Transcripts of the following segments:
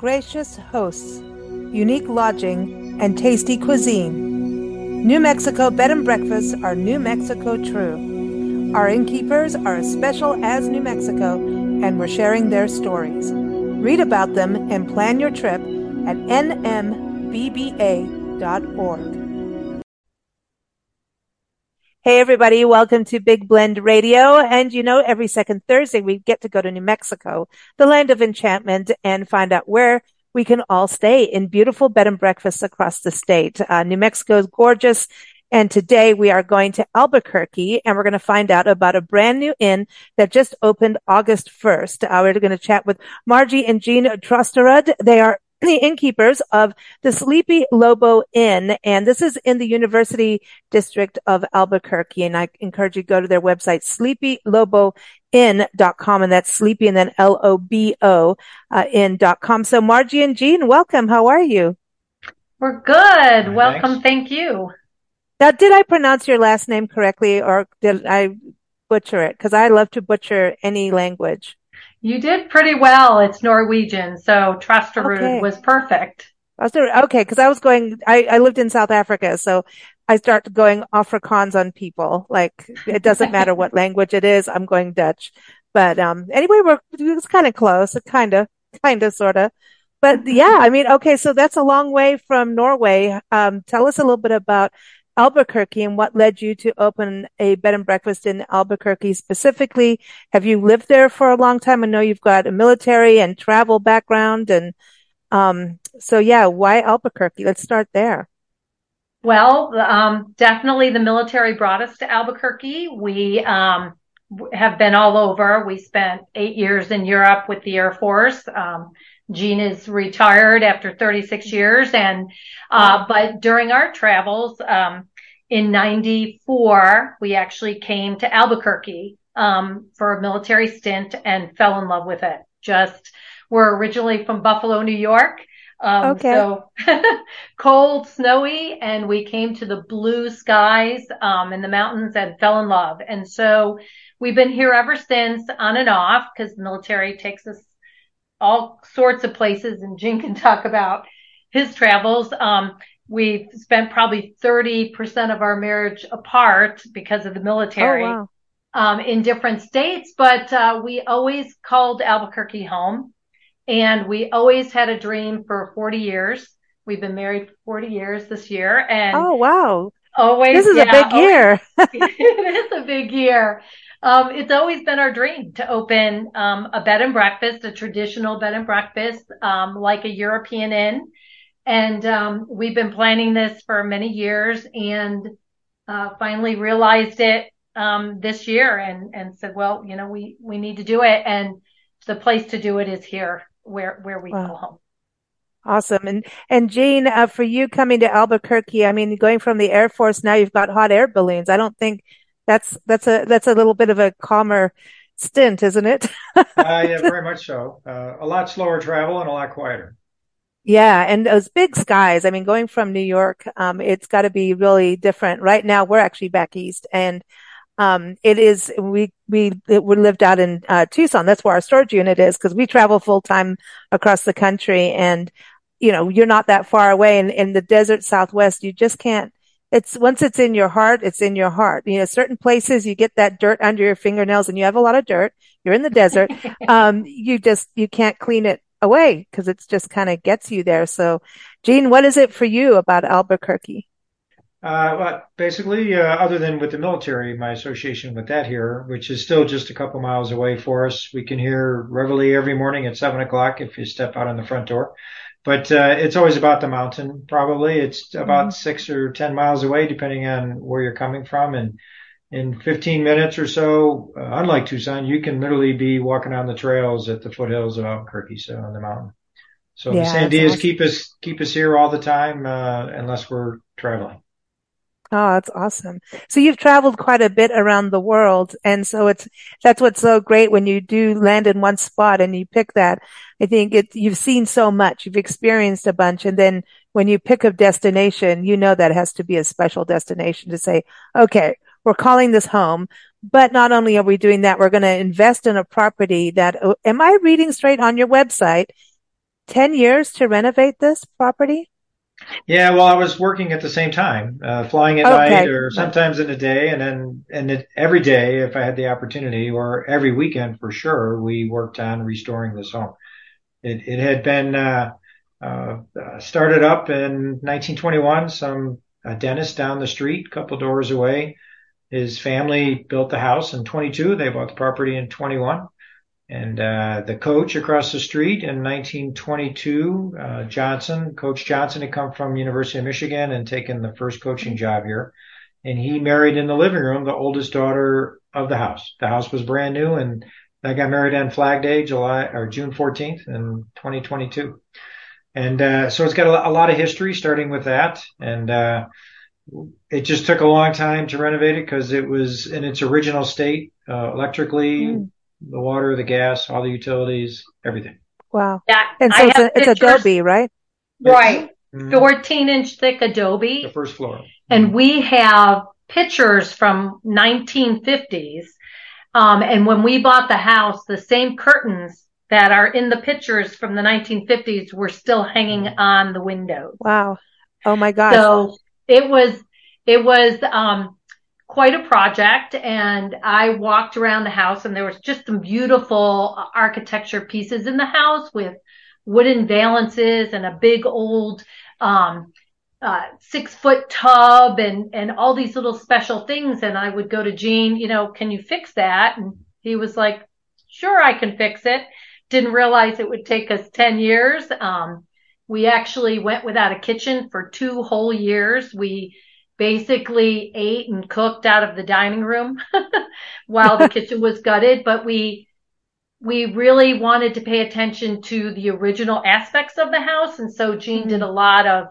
gracious hosts, unique lodging, and tasty cuisine. New Mexico bed and breakfasts are New Mexico true. Our innkeepers are as special as New Mexico, and we're sharing their stories. Read about them and plan your trip at nmbba.org. Hey, everybody. Welcome to Big Blend Radio. And you know, every second Thursday, we get to go to New Mexico, the land of enchantment, and find out where we can all stay in beautiful bed and breakfasts across the state. Uh, New Mexico is gorgeous. And today we are going to Albuquerque and we're going to find out about a brand new inn that just opened August 1st. Uh, we're going to chat with Margie and Gene Trosterud. They are the innkeepers of the Sleepy Lobo Inn. And this is in the University District of Albuquerque. And I encourage you to go to their website, sleepyloboinn.com. And that's sleepy and then L-O-B-O uh, in.com. So Margie and Gene, welcome. How are you? We're good. welcome. Thank you. Now, did I pronounce your last name correctly or did I butcher it? Cause I love to butcher any language. You did pretty well. It's Norwegian, so Trosterud okay. was perfect. Okay, because I was going, I, I lived in South Africa, so I start going Afrikaans on people. Like it doesn't matter what language it is. I'm going Dutch. But um, anyway, we're it's kind of close, kind of, kind of, sort of. But yeah, I mean, okay, so that's a long way from Norway. Um, tell us a little bit about Albuquerque and what led you to open a bed and breakfast in Albuquerque specifically? Have you lived there for a long time? I know you've got a military and travel background and, um, so yeah, why Albuquerque? Let's start there. Well, um, definitely the military brought us to Albuquerque. We, um, have been all over. We spent eight years in Europe with the Air Force. Um, Gene is retired after 36 years. And, uh, but during our travels, um, in 94, we actually came to Albuquerque, um, for a military stint and fell in love with it. Just, we're originally from Buffalo, New York. Um, okay. so cold, snowy, and we came to the blue skies, um, in the mountains and fell in love. And so we've been here ever since on and off because the military takes us all sorts of places and Jim can talk about his travels. Um, we've spent probably 30% of our marriage apart because of the military. Oh, wow. Um, in different states, but, uh, we always called Albuquerque home and we always had a dream for 40 years. We've been married for 40 years this year and. Oh, wow. Always. This is yeah, a big year. it is a big year. Um, it's always been our dream to open um, a bed and breakfast, a traditional bed and breakfast, um, like a European inn. And um, we've been planning this for many years and uh, finally realized it um, this year and, and said, well, you know, we, we need to do it. And the place to do it is here where, where we wow. call home. Awesome. And, and Gene, uh, for you coming to Albuquerque, I mean, going from the Air Force, now you've got hot air balloons. I don't think that's that's a that's a little bit of a calmer stint, isn't it? uh, yeah, very much so. Uh, a lot slower travel and a lot quieter. Yeah, and those big skies. I mean, going from New York, um, it's got to be really different. Right now, we're actually back east, and um, it is we we we lived out in uh, Tucson. That's where our storage unit is because we travel full time across the country, and you know, you're not that far away. And in the desert Southwest, you just can't it's once it's in your heart, it's in your heart. You know, certain places you get that dirt under your fingernails and you have a lot of dirt. You're in the desert. um, you just, you can't clean it away because it's just kind of gets you there. So Gene, what is it for you about Albuquerque? Uh, well, basically, uh, other than with the military, my association with that here, which is still just a couple miles away for us, we can hear reveille every morning at seven o'clock if you step out on the front door. But uh, it's always about the mountain. Probably it's about mm-hmm. six or ten miles away, depending on where you're coming from. And in 15 minutes or so, uh, unlike Tucson, you can literally be walking on the trails at the foothills of Albuquerque, so on the mountain. So yeah, the Sandias awesome. keep us keep us here all the time, uh, unless we're traveling. Oh, that's awesome. So you've traveled quite a bit around the world. And so it's, that's what's so great when you do land in one spot and you pick that. I think it, you've seen so much, you've experienced a bunch. And then when you pick a destination, you know that has to be a special destination to say, okay, we're calling this home. But not only are we doing that, we're going to invest in a property that, am I reading straight on your website? 10 years to renovate this property? Yeah, well, I was working at the same time, uh, flying at okay. night or sometimes in the day, and then and it, every day if I had the opportunity, or every weekend for sure, we worked on restoring this home. It it had been uh, uh, started up in 1921. Some a dentist down the street, a couple doors away, his family built the house in 22. They bought the property in 21. And uh, the coach across the street in 1922, uh, Johnson, Coach Johnson had come from University of Michigan and taken the first coaching job here. And he married in the living room the oldest daughter of the house. The house was brand new and I got married on Flag Day, July or June 14th in 2022. And uh, so it's got a, a, lot of history starting with that. And uh, it just took a long time to renovate it because it was in its original state, uh, electrically, mm the water, the gas, all the utilities, everything. Wow. Yeah. And so it's, a, it's Adobe, right? Right. Mm-hmm. 14 inch thick Adobe. The first floor. And mm-hmm. we have pictures from 1950s. Um, and when we bought the house, the same curtains that are in the pictures from the 1950s were still hanging mm-hmm. on the windows. Wow. Oh my God. So it was, it was, um, quite a project and I walked around the house and there was just some beautiful architecture pieces in the house with wooden valances and a big old um, uh, six foot tub and and all these little special things and I would go to Gene, you know, can you fix that? And he was like, sure, I can fix it. Didn't realize it would take us 10 years. Um, we actually went without a kitchen for two whole years. We basically ate and cooked out of the dining room while the kitchen was gutted, but we we really wanted to pay attention to the original aspects of the house. And so Gene mm-hmm. did a lot of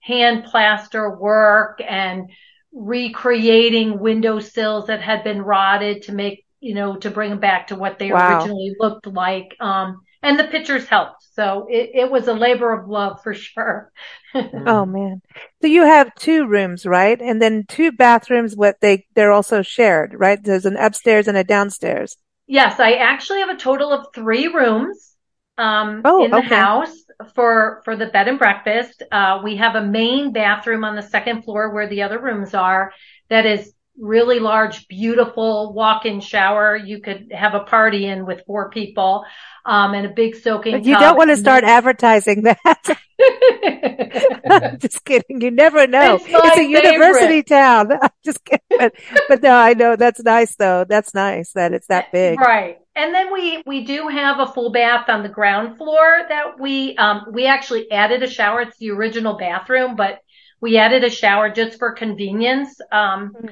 hand plaster work and recreating window sills that had been rotted to make, you know, to bring them back to what they wow. originally looked like. Um, and the pictures helped. So it, it was a labor of love for sure. oh man. So you have two rooms, right? And then two bathrooms, what they, they're also shared, right? There's an upstairs and a downstairs. Yes, I actually have a total of three rooms, um, oh, in the okay. house for, for the bed and breakfast. Uh, we have a main bathroom on the second floor where the other rooms are that is really large, beautiful walk-in shower. You could have a party in with four people, um, and a big soaking. You don't want to start advertising that. just kidding. You never know. It's, it's a university town. I'm just kidding. But, but no, I know that's nice though. That's nice that it's that big. Right. And then we, we do have a full bath on the ground floor that we, um, we actually added a shower. It's the original bathroom, but we added a shower just for convenience. Um, mm-hmm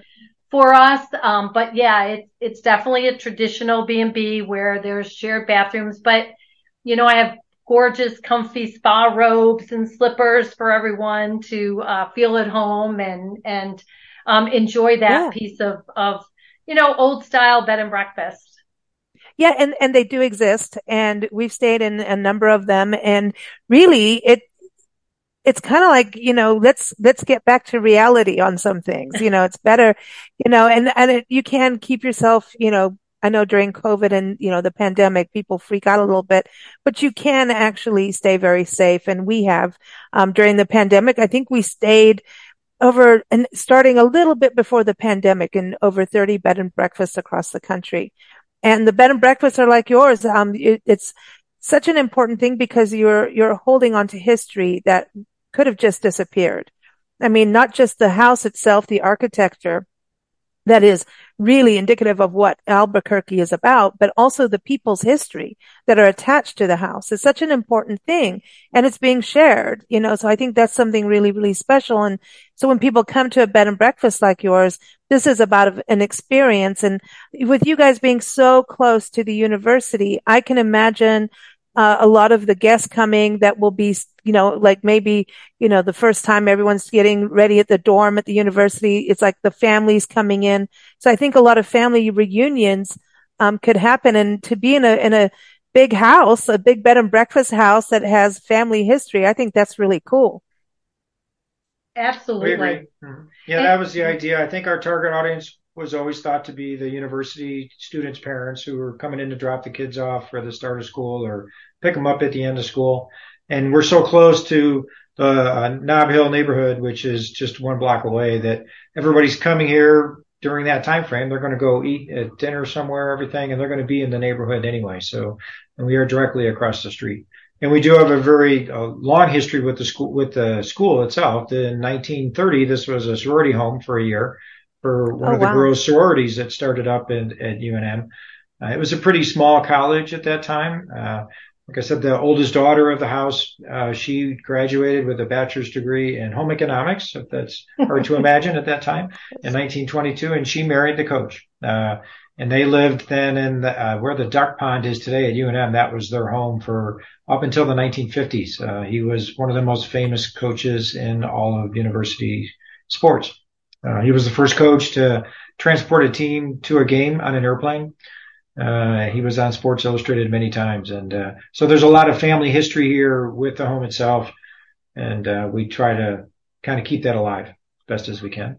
for us. Um, but yeah, it's it's definitely a traditional B and B where there's shared bathrooms. But you know, I have gorgeous, comfy spa robes and slippers for everyone to uh, feel at home and and um, enjoy that yeah. piece of of you know old style bed and breakfast. Yeah, and and they do exist, and we've stayed in a number of them, and really, it it's kind of like, you know, let's, let's get back to reality on some things. You know, it's better, you know, and, and it, you can keep yourself, you know, I know during COVID and, you know, the pandemic, people freak out a little bit, but you can actually stay very safe. And we have, um, during the pandemic, I think we stayed over and starting a little bit before the pandemic in over 30 bed and breakfasts across the country. And the bed and breakfasts are like yours. Um, it, it's such an important thing because you're, you're holding on to history that could have just disappeared. I mean, not just the house itself, the architecture that is really indicative of what Albuquerque is about, but also the people's history that are attached to the house. It's such an important thing and it's being shared, you know, so I think that's something really, really special. And so when people come to a bed and breakfast like yours, this is about an experience. And with you guys being so close to the university, I can imagine uh, a lot of the guests coming that will be, you know, like maybe, you know, the first time everyone's getting ready at the dorm at the university. It's like the families coming in. So I think a lot of family reunions, um, could happen and to be in a, in a big house, a big bed and breakfast house that has family history. I think that's really cool. Absolutely. Mm-hmm. Yeah, that was the idea. I think our target audience was always thought to be the university students' parents who were coming in to drop the kids off for the start of school or pick them up at the end of school. and we're so close to the uh, Nob Hill neighborhood, which is just one block away, that everybody's coming here during that time frame. They're going to go eat at dinner somewhere, everything, and they're going to be in the neighborhood anyway. So, and we are directly across the street. And we do have a very uh, long history with the school, with the school itself. In 1930, this was a sorority home for a year for one oh, of the wow. girls' sororities that started up in, at UNM. Uh, it was a pretty small college at that time. Uh, like I said, the oldest daughter of the house, uh, she graduated with a bachelor's degree in home economics, if that's hard to imagine at that time, in 1922, and she married the coach. Uh, and they lived then in the, uh, where the duck pond is today at UNM. That was their home for up until the 1950s. Uh, he was one of the most famous coaches in all of university sports. Uh, he was the first coach to transport a team to a game on an airplane. Uh, he was on Sports Illustrated many times, and uh, so there's a lot of family history here with the home itself, and uh, we try to kind of keep that alive best as we can.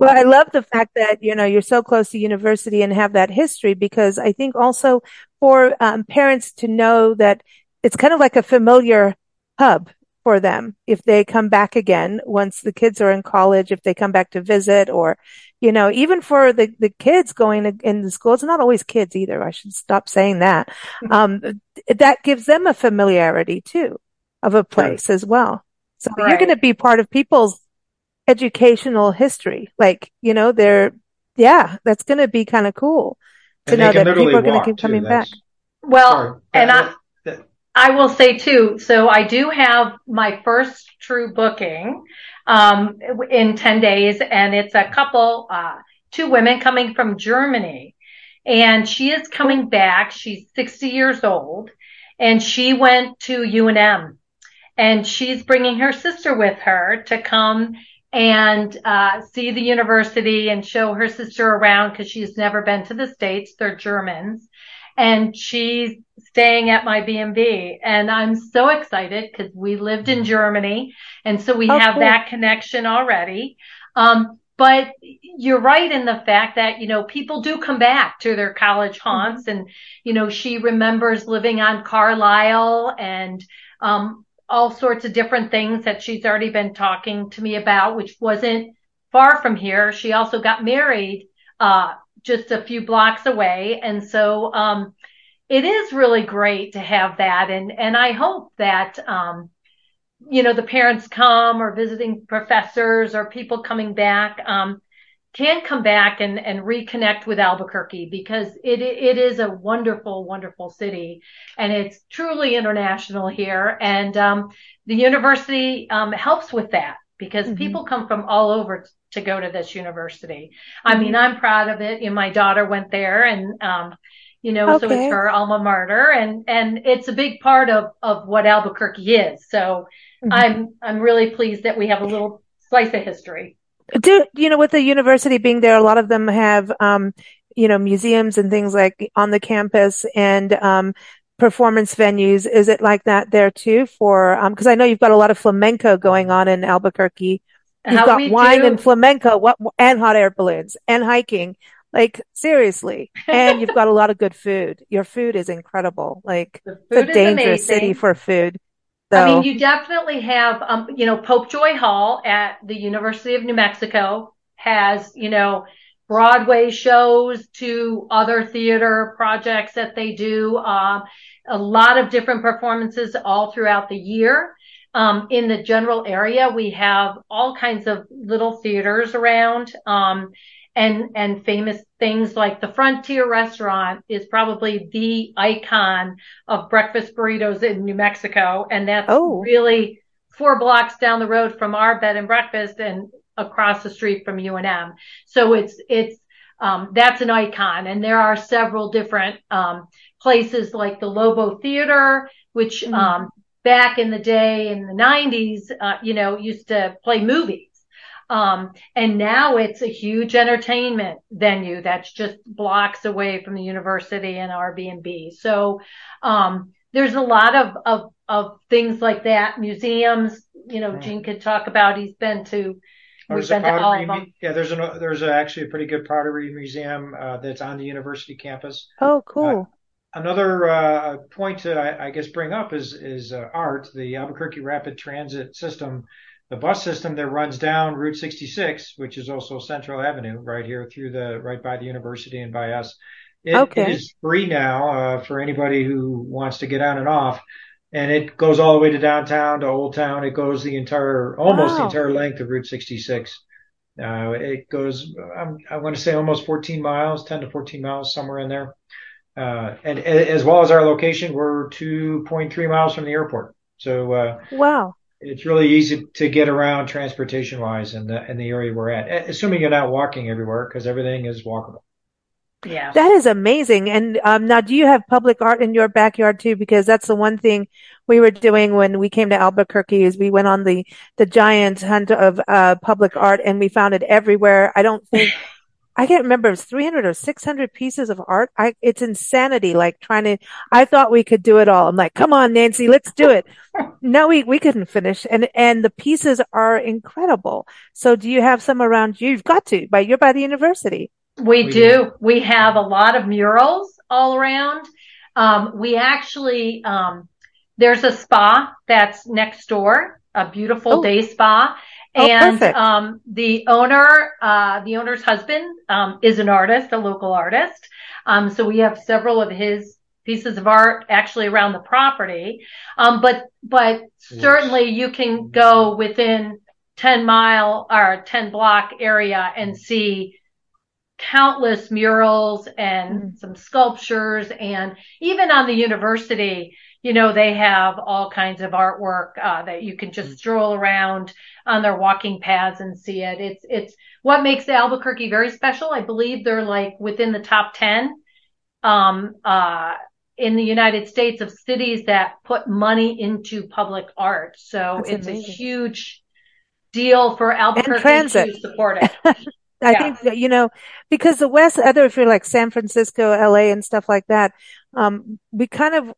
Well, I love the fact that you know you're so close to university and have that history because I think also for um, parents to know that it's kind of like a familiar hub for them if they come back again once the kids are in college, if they come back to visit or, you know, even for the, the kids going to, in the school, it's not always kids either. I should stop saying that. Mm-hmm. Um, that gives them a familiarity too of a place as well. So right. you're going to be part of people's educational history. Like, you know, they're, yeah, that's going to be kind of cool to know that people are going to keep coming too. back. Well, Sorry. and I, I will say too, so I do have my first true booking um, in 10 days, and it's a couple, uh, two women coming from Germany. And she is coming back. She's 60 years old, and she went to UNM. And she's bringing her sister with her to come and uh, see the university and show her sister around because she's never been to the States. They're Germans and she's staying at my B&B and I'm so excited because we lived in Germany and so we oh, have cool. that connection already. Um, but you're right in the fact that, you know, people do come back to their college mm-hmm. haunts mm-hmm. and, you know, she remembers living on Carlisle and, um, all sorts of different things that she's already been talking to me about, which wasn't far from here. She also got married, uh, just a few blocks away. And so, um, it is really great to have that. And, and I hope that, um, you know, the parents come or visiting professors or people coming back, um, can come back and, and reconnect with Albuquerque because it, it is a wonderful, wonderful city and it's truly international here. And, um, the university, um, helps with that because mm-hmm. people come from all over to go to this university. Mm-hmm. I mean, I'm proud of it. And my daughter went there and, um, you know, okay. so it's her alma mater and, and it's a big part of, of what Albuquerque is. So mm-hmm. I'm, I'm really pleased that we have a little slice of history. Do, you know, with the university being there, a lot of them have, um, you know, museums and things like on the campus and, um, performance venues. Is it like that there too for, um, cause I know you've got a lot of flamenco going on in Albuquerque. You've How got wine do. and flamenco, what, and hot air balloons and hiking. Like seriously. And you've got a lot of good food. Your food is incredible. Like it's a dangerous city for food. So. I mean, you definitely have, um, you know, Popejoy Hall at the University of New Mexico has, you know, Broadway shows to other theater projects that they do. Um, a lot of different performances all throughout the year. Um, in the general area, we have all kinds of little theaters around. Um, and, and famous things like the Frontier restaurant is probably the icon of breakfast burritos in New Mexico. And that's oh. really four blocks down the road from our bed and breakfast and across the street from UNM. So it's, it's, um, that's an icon. And there are several different, um, places like the Lobo Theater, which, mm-hmm. um, back in the day in the nineties, uh, you know, used to play movies. Um, and now it's a huge entertainment venue that's just blocks away from the university and Airbnb. So, um, there's a lot of, of, of things like that. Museums, you know, Gene could talk about, he's been to, We've been to all of them. Yeah, there's an there's a, actually a pretty good pottery museum uh, that's on the university campus. Oh, cool. another uh, point to, I, I, guess, bring up is is uh, ART, the Albuquerque Rapid Transit System, the bus system that runs down Route 66, which is also Central Avenue, right here through the right by the university and by us. It, okay. it is free now uh, for anybody who wants to get on and off, and it goes all the way to downtown to Old Town. It goes the entire, almost wow. the entire length of Route 66. Uh, it goes, I'm, I want to say almost 14 miles, 10 to 14 miles, somewhere in there. Uh, and as well as our location, we're 2.3 miles from the airport. So, uh, wow. It's really easy to get around transportation wise in the, in the area we're at, assuming you're not walking everywhere because everything is walkable. Yeah. That is amazing. And um, now, do you have public art in your backyard too? Because that's the one thing we were doing when we came to Albuquerque is we went on the the giant hunt of uh, public art and we found it everywhere. I don't think I can't remember. It was 300 or 600 pieces of art. I, it's insanity. Like trying to, I thought we could do it all. I'm like, come on, Nancy, let's do it. no, we, we couldn't finish. And, and the pieces are incredible. So do you have some around you? You've got to, but you're by the university. We do. We have a lot of murals all around. Um, we actually, um, there's a spa that's next door, a beautiful oh. day spa. Oh, and um, the owner, uh, the owner's husband, um, is an artist, a local artist. Um, so we have several of his pieces of art actually around the property. Um, but but certainly you can go within 10 mile or 10 block area and see countless murals and mm-hmm. some sculptures and even on the university you know they have all kinds of artwork uh, that you can just mm-hmm. stroll around on their walking paths and see it it's it's what makes albuquerque very special i believe they're like within the top 10 um, uh, in the united states of cities that put money into public art so That's it's amazing. a huge deal for albuquerque to support it I yeah. think that, you know, because the West, other if you're like San Francisco, LA and stuff like that, um, we kind of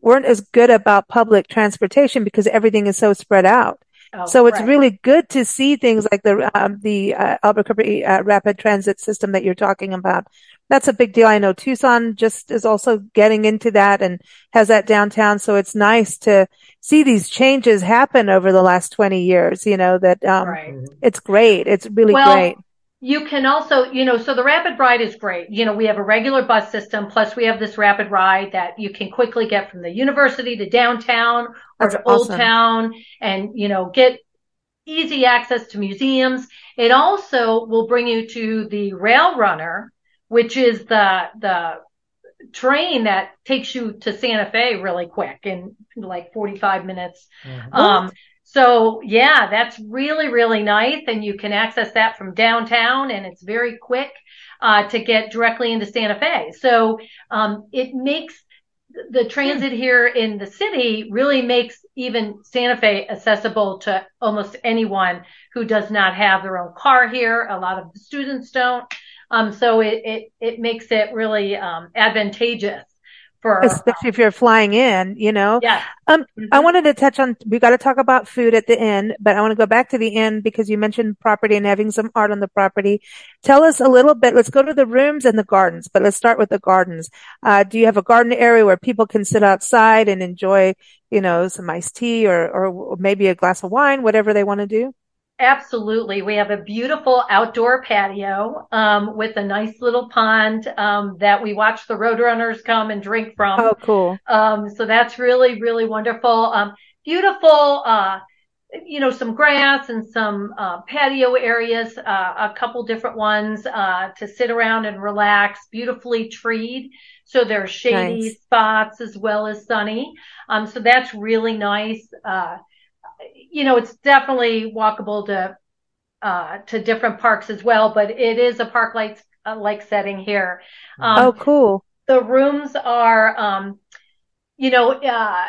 weren't as good about public transportation because everything is so spread out. Oh, so it's right. really good to see things like the um, the uh, Albuquerque uh, rapid transit system that you're talking about. That's a big deal. I know Tucson just is also getting into that and has that downtown. So it's nice to see these changes happen over the last 20 years. You know that um, right. it's great. It's really well, great you can also, you know, so the rapid ride is great. You know, we have a regular bus system, plus we have this rapid ride that you can quickly get from the university to downtown or That's to awesome. Old Town and, you know, get easy access to museums. It also will bring you to the Rail Runner, which is the, the train that takes you to Santa Fe really quick in like 45 minutes. Mm-hmm. Um, so yeah, that's really, really nice. And you can access that from downtown and it's very quick, uh, to get directly into Santa Fe. So, um, it makes the transit here in the city really makes even Santa Fe accessible to almost anyone who does not have their own car here. A lot of the students don't. Um, so it, it, it makes it really, um, advantageous for especially if you're flying in, you know. Yeah. Um, mm-hmm. I wanted to touch on. We got to talk about food at the end, but I want to go back to the end because you mentioned property and having some art on the property. Tell us a little bit. Let's go to the rooms and the gardens, but let's start with the gardens. Uh, do you have a garden area where people can sit outside and enjoy, you know, some iced tea or or maybe a glass of wine, whatever they want to do? Absolutely. We have a beautiful outdoor patio um, with a nice little pond um, that we watch the roadrunners come and drink from. Oh, cool. Um, so that's really, really wonderful. Um, beautiful, uh, you know, some grass and some uh, patio areas, uh, a couple different ones uh, to sit around and relax, beautifully treed. So there's shady nice. spots as well as sunny. Um, so that's really nice. You know, it's definitely walkable to uh, to different parks as well, but it is a park like uh, like setting here. Um, oh, cool. The rooms are, um, you know, uh,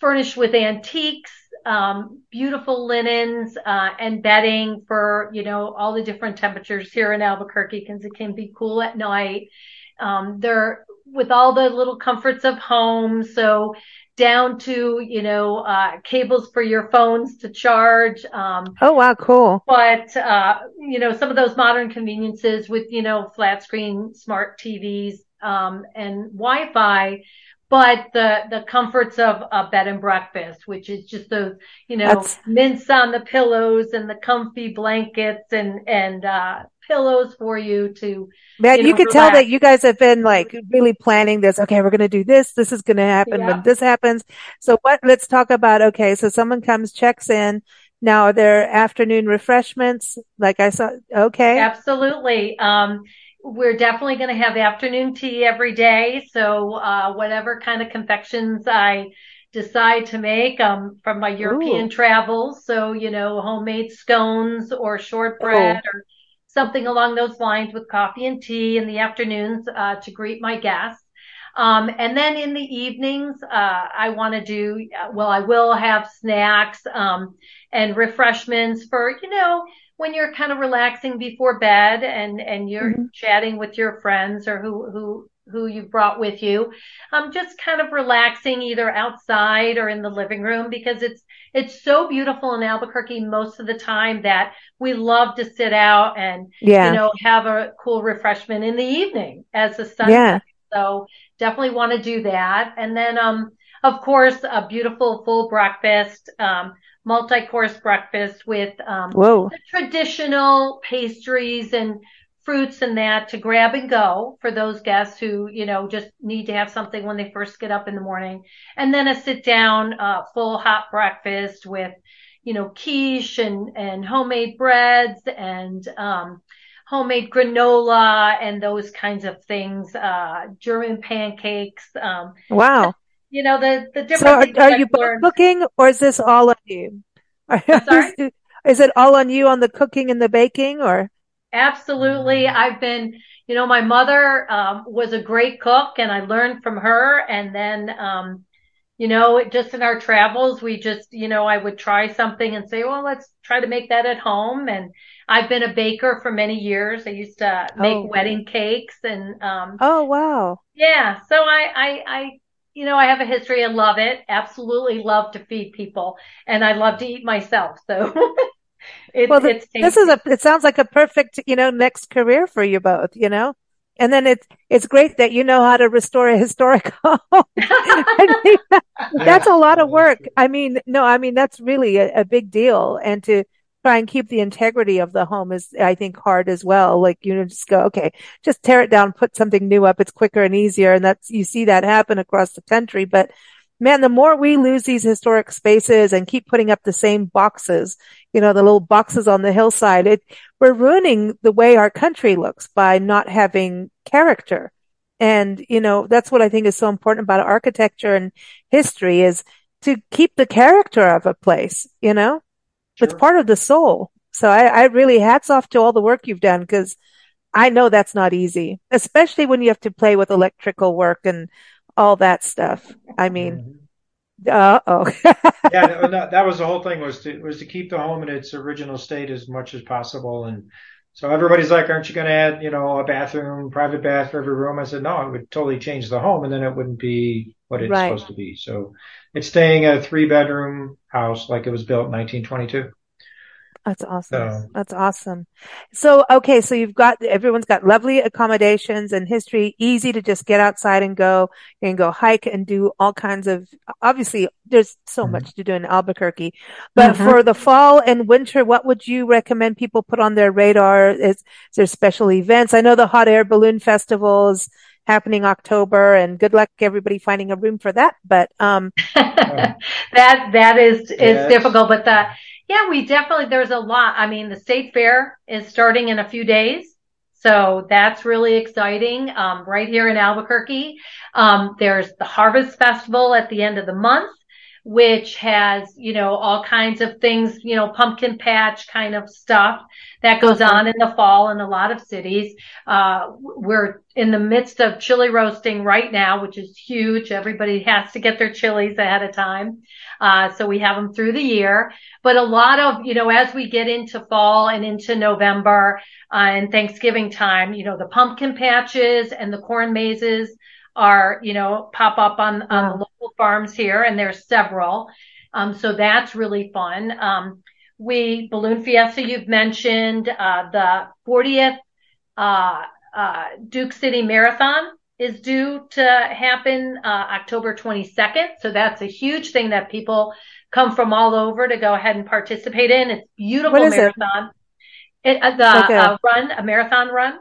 furnished with antiques, um, beautiful linens, uh, and bedding for you know all the different temperatures here in Albuquerque because it can be cool at night. Um, they're with all the little comforts of home, so down to you know uh, cables for your phones to charge. Um, oh wow, cool! But uh, you know some of those modern conveniences with you know flat screen smart TVs, um, and Wi-Fi, but the the comforts of a bed and breakfast, which is just those you know That's... mints on the pillows and the comfy blankets and and uh, pillows for you to. Man, you, know, you could tell that you guys have been like really planning this. Okay, we're going to do this. This is going to happen yeah. when this happens. So what? Let's talk about. Okay, so someone comes, checks in. Now, are there afternoon refreshments? Like I saw. Okay, absolutely. Um, we're definitely going to have afternoon tea every day. So, uh, whatever kind of confections I decide to make, um, from my European Ooh. travels. So, you know, homemade scones or shortbread Ooh. or something along those lines with coffee and tea in the afternoons, uh, to greet my guests. Um, and then in the evenings, uh, I want to do, well, I will have snacks, um, and refreshments for, you know, when you're kind of relaxing before bed and and you're mm-hmm. chatting with your friends or who who who you've brought with you um just kind of relaxing either outside or in the living room because it's it's so beautiful in Albuquerque most of the time that we love to sit out and yeah. you know have a cool refreshment in the evening as the sun yeah. so definitely want to do that and then um of course a beautiful full breakfast um multi-course breakfast with um, the traditional pastries and fruits and that to grab and go for those guests who, you know, just need to have something when they first get up in the morning. And then a sit down, uh, full hot breakfast with, you know, quiche and, and homemade breads and, um, homemade granola and those kinds of things, uh, German pancakes. Um, wow you know the the different. So are, are you both cooking, or is this all on you? sorry? is it all on you on the cooking and the baking, or? Absolutely, I've been. You know, my mother um, was a great cook, and I learned from her. And then, um, you know, just in our travels, we just, you know, I would try something and say, well, let's try to make that at home. And I've been a baker for many years. I used to make oh. wedding cakes and. Um, oh wow! Yeah, so I, I, I you know, I have a history. I love it. Absolutely love to feed people, and I love to eat myself. So. it, well, the, this is a. It sounds like a perfect, you know, next career for you both. You know, and then it's it's great that you know how to restore a historic home. I mean, that's a lot of work. I mean, no, I mean that's really a, a, big deal, and to try and keep the integrity of the home is, I think, hard as well. Like, you know, just go, okay, just tear it down, put something new up. It's quicker and easier. And that's, you see that happen across the country. But man, the more we lose these historic spaces and keep putting up the same boxes, you know, the little boxes on the hillside, it, we're ruining the way our country looks by not having character. And, you know, that's what I think is so important about architecture and history is to keep the character of a place, you know? Sure. It's part of the soul. So I, I really hats off to all the work you've done because I know that's not easy, especially when you have to play with electrical work and all that stuff. I mean, mm-hmm. uh oh. yeah, that, that was the whole thing was to was to keep the home in its original state as much as possible. And so everybody's like, "Aren't you going to add, you know, a bathroom, private bath for every room?" I said, "No, it would totally change the home, and then it wouldn't be what it's right. supposed to be." So it's staying a three bedroom house like it was built in 1922. That's awesome. So, That's awesome. So, okay. So you've got, everyone's got lovely accommodations and history, easy to just get outside and go and go hike and do all kinds of, obviously there's so mm-hmm. much to do in Albuquerque, but mm-hmm. for the fall and winter, what would you recommend people put on their radar? Is, is there special events? I know the hot air balloon festivals happening October and good luck everybody finding a room for that. But, um, that, that is, is yes. difficult, but that, yeah, we definitely, there's a lot. I mean, the state fair is starting in a few days. So that's really exciting. Um, right here in Albuquerque. Um, there's the Harvest Festival at the end of the month which has, you know, all kinds of things, you know, pumpkin patch kind of stuff that goes on in the fall in a lot of cities. Uh, we're in the midst of chili roasting right now, which is huge. Everybody has to get their chilies ahead of time. Uh, so we have them through the year, but a lot of, you know, as we get into fall and into November uh, and Thanksgiving time, you know, the pumpkin patches and the corn mazes are, you know, pop up on, on the local farms here, and there's several. Um, so that's really fun. Um, we balloon fiesta you've mentioned, uh, the 40th uh, uh, Duke City Marathon is due to happen uh, October 22nd. So that's a huge thing that people come from all over to go ahead and participate in. It's beautiful marathon. It, it uh, the a, uh, run, a marathon run.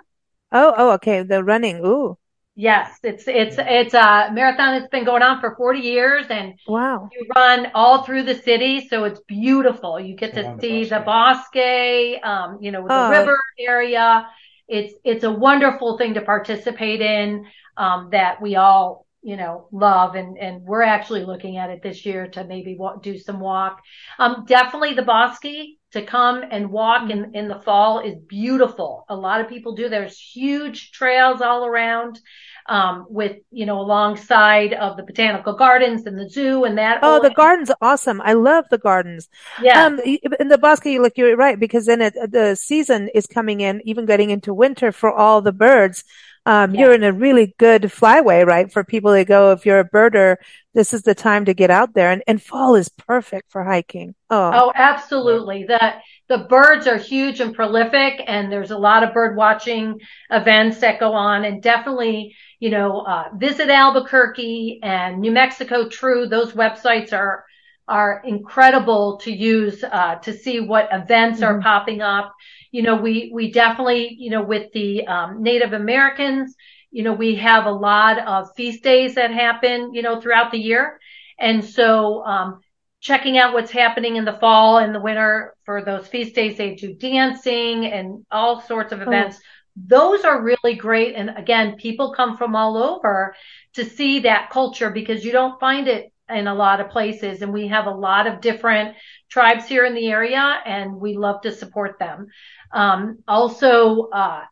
Oh, oh, okay. The running. Ooh. Yes, it's it's it's a marathon that's been going on for 40 years, and wow, you run all through the city, so it's beautiful. You get to see the Bosque, um, you know, the oh. river area. It's it's a wonderful thing to participate in um, that we all you know love, and and we're actually looking at it this year to maybe walk, do some walk. Um, definitely the Bosque to come and walk in, in the fall is beautiful. A lot of people do. There's huge trails all around, um, with, you know, alongside of the botanical gardens and the zoo and that. Oh, the gardens are awesome. I love the gardens. Yeah. Um, in the Bosque, you look, you're right, because then it, the season is coming in, even getting into winter for all the birds. Um, yeah. you're in a really good flyway, right? For people to go, if you're a birder, this is the time to get out there and, and fall is perfect for hiking. Oh, oh, absolutely. The, the birds are huge and prolific and there's a lot of bird watching events that go on and definitely, you know, uh, visit Albuquerque and New Mexico True. Those websites are, are incredible to use, uh, to see what events mm-hmm. are popping up you know, we, we definitely, you know, with the um, Native Americans, you know, we have a lot of feast days that happen, you know, throughout the year. And so, um, checking out what's happening in the fall and the winter for those feast days, they do dancing and all sorts of oh. events. Oh. Those are really great. And again, people come from all over to see that culture because you don't find it in a lot of places. And we have a lot of different tribes here in the area and we love to support them. Um, also, uh,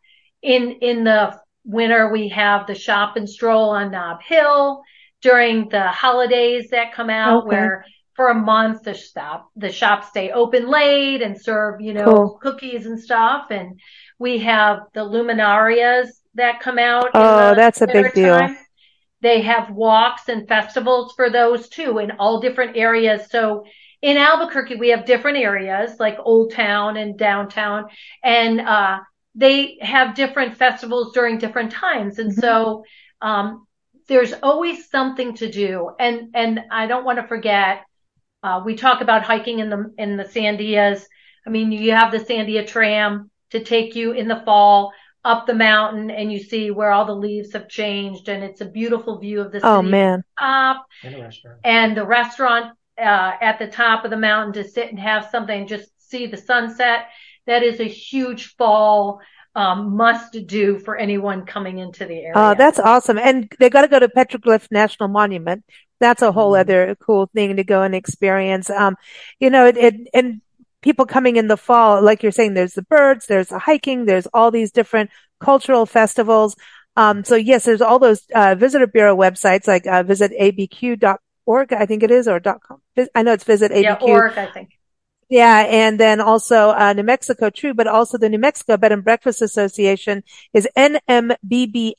in, in the winter, we have the shop and stroll on Nob Hill during the holidays that come out okay. where for a month the shop, the shops stay open late and serve, you know, cool. cookies and stuff. And we have the luminarias that come out. Oh, that's a big deal. They have walks and festivals for those too in all different areas. So in Albuquerque, we have different areas like Old Town and downtown, and uh, they have different festivals during different times. And mm-hmm. so um, there's always something to do. And and I don't want to forget. Uh, we talk about hiking in the in the Sandias. I mean, you have the Sandia tram to take you in the fall up the mountain and you see where all the leaves have changed and it's a beautiful view of the oh, city. Oh man. Top. And, and the restaurant uh, at the top of the mountain to sit and have something and just see the sunset. That is a huge fall um, must do for anyone coming into the area. Oh, that's awesome. And they got to go to Petroglyph National Monument. That's a whole mm-hmm. other cool thing to go and experience. Um, you know, it, it, and people coming in the fall, like you're saying, there's the birds, there's the hiking, there's all these different cultural festivals. Um, so yes, there's all those, uh, visitor bureau websites like, uh, visit abq.com org, I think it is, or com. I know it's visit. Yeah, I think. Yeah, and then also uh, New Mexico True, but also the New Mexico Bed and Breakfast Association is nmbba.org,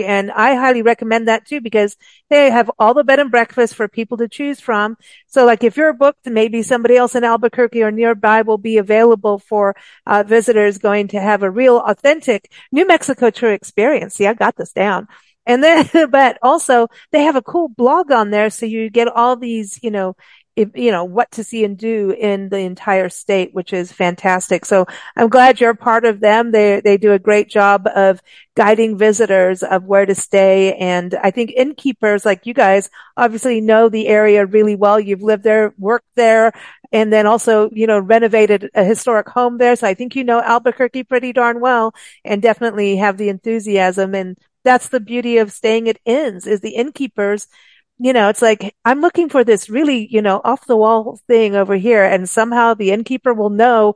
and I highly recommend that too because they have all the bed and breakfast for people to choose from. So, like if you're booked, maybe somebody else in Albuquerque or nearby will be available for uh, visitors going to have a real, authentic New Mexico True experience. See, I got this down. And then, but also they have a cool blog on there. So you get all these, you know, if, you know, what to see and do in the entire state, which is fantastic. So I'm glad you're part of them. They, they do a great job of guiding visitors of where to stay. And I think innkeepers like you guys obviously know the area really well. You've lived there, worked there, and then also, you know, renovated a historic home there. So I think you know Albuquerque pretty darn well and definitely have the enthusiasm and that's the beauty of staying at inns is the innkeepers you know, it's like, I'm looking for this really, you know, off the wall thing over here. And somehow the innkeeper will know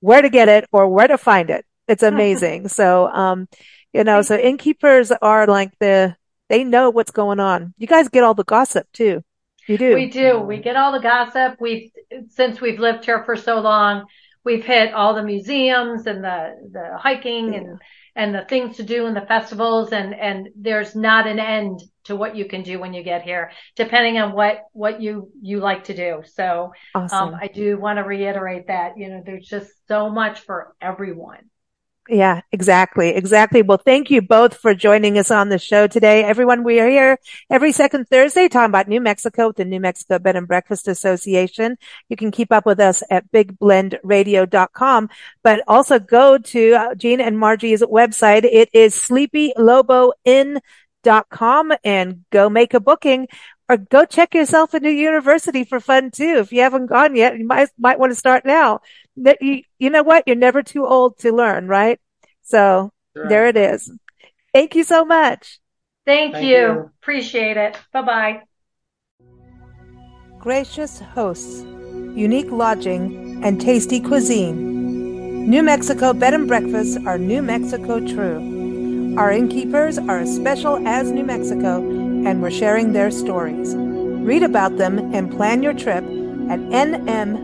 where to get it or where to find it. It's amazing. so, um, you know, so innkeepers are like the, they know what's going on. You guys get all the gossip too. You do. We do. We get all the gossip. We've, since we've lived here for so long, we've hit all the museums and the, the hiking yeah. and, and the things to do and the festivals and and there's not an end to what you can do when you get here depending on what what you you like to do so awesome. um, i do want to reiterate that you know there's just so much for everyone Yeah, exactly. Exactly. Well, thank you both for joining us on the show today. Everyone, we are here every second Thursday talking about New Mexico with the New Mexico Bed and Breakfast Association. You can keep up with us at bigblendradio.com, but also go to uh, Gene and Margie's website. It is sleepyloboinn.com and go make a booking or go check yourself into university for fun too. If you haven't gone yet, you might, might want to start now. That you, you know what? You're never too old to learn, right? So right. there it is. Thank you so much. Thank, Thank you. you. Appreciate it. Bye bye. Gracious hosts, unique lodging, and tasty cuisine. New Mexico bed and breakfasts are New Mexico true. Our innkeepers are as special as New Mexico, and we're sharing their stories. Read about them and plan your trip at nmbba.org.